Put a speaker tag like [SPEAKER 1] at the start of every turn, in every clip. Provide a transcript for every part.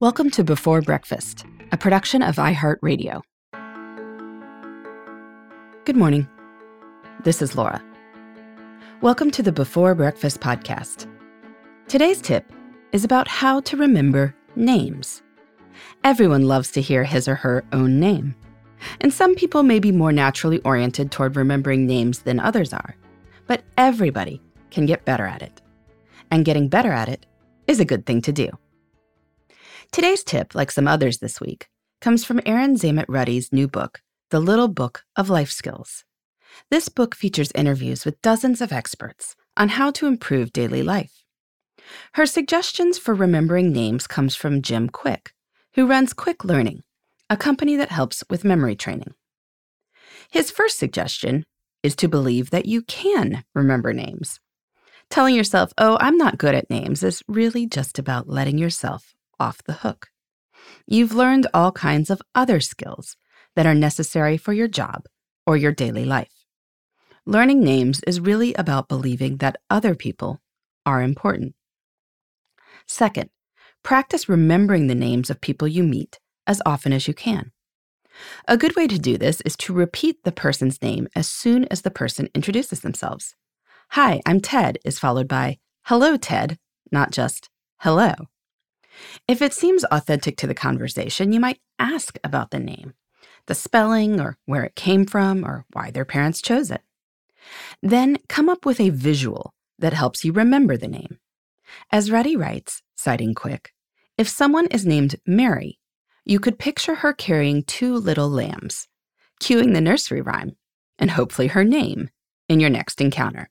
[SPEAKER 1] Welcome to Before Breakfast, a production of iHeartRadio. Good morning. This is Laura. Welcome to the Before Breakfast podcast. Today's tip is about how to remember names. Everyone loves to hear his or her own name. And some people may be more naturally oriented toward remembering names than others are. But everybody can get better at it. And getting better at it is a good thing to do. Today's tip, like some others this week, comes from Erin Zammett Ruddy's new book, The Little Book of Life Skills. This book features interviews with dozens of experts on how to improve daily life. Her suggestions for remembering names comes from Jim Kwik, who runs Kwik Learning, a company that helps with memory training. His first suggestion is to believe that you can remember names. Telling yourself, oh, I'm not good at names, is really just about letting yourself off the hook. You've learned all kinds of other skills that are necessary for your job or your daily life. Learning names is really about believing that other people are important. Second, practice remembering the names of people you meet as often as you can. A good way to do this is to repeat the person's name as soon as the person introduces themselves. Hi, I'm Ted is followed by Hello, Ted, not just Hello. If it seems authentic to the conversation, you might ask about the name, the spelling, or where it came from, or why their parents chose it. Then come up with a visual that helps you remember the name. As Ruddy writes, citing Kwik, if someone is named Mary, you could picture her carrying two little lambs, cueing the nursery rhyme, and hopefully her name in your next encounter.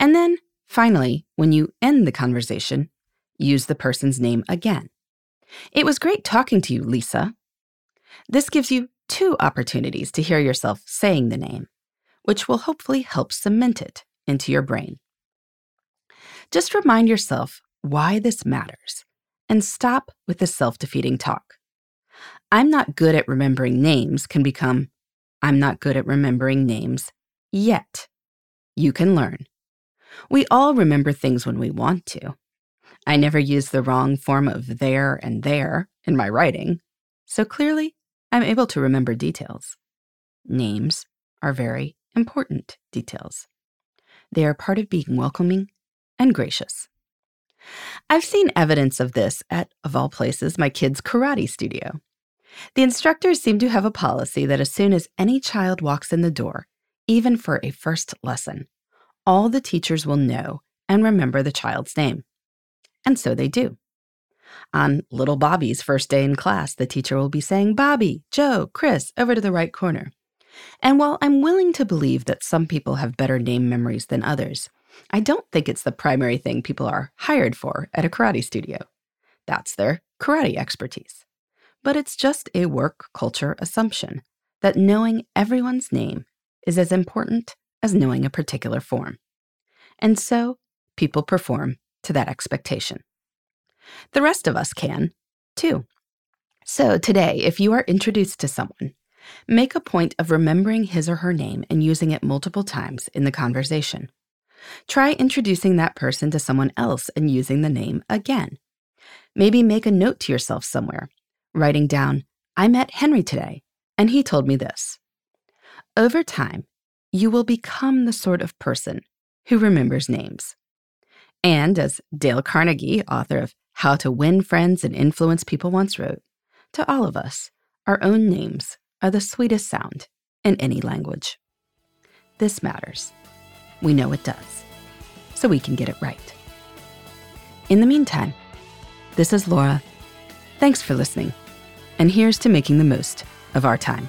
[SPEAKER 1] And then, finally, when you end the conversation, use the person's name again. It was great talking to you, Lisa. This gives you two opportunities to hear yourself saying the name, which will hopefully help cement it into your brain. Just remind yourself why this matters and stop with the self defeating talk. I'm not good at remembering names can become I'm not good at remembering names yet. You can learn. We all remember things when we want to, I never use the wrong form of their and there in my writing, so clearly I'm able to remember details. Names are very important details. They are part of being welcoming and gracious. I've seen evidence of this at, of all places, my kids' karate studio. The instructors seem to have a policy that as soon as any child walks in the door, even for a first lesson, all the teachers will know and remember the child's name. And so they do. On little Bobby's first day in class, the teacher will be saying, Bobby, Joe, Chris, over to the right corner. And while I'm willing to believe that some people have better name memories than others, I don't think it's the primary thing people are hired for at a karate studio. That's their karate expertise. But it's just a work culture assumption that knowing everyone's name is as important as knowing a particular form. And so people perform to that expectation. The rest of us can, too. So today, if you are introduced to someone, make a point of remembering his or her name and using it multiple times in the conversation. Try introducing that person to someone else and using the name again. Maybe make a note to yourself somewhere, writing down, I met Henry today, and he told me this. Over time, you will become the sort of person who remembers names. And as Dale Carnegie, author of How to Win Friends and Influence People, once wrote, to all of us, our own names are the sweetest sound in any language. This matters. We know it does. So we can get it right. In the meantime, this is Laura. Thanks for listening. And here's to making the most of our time.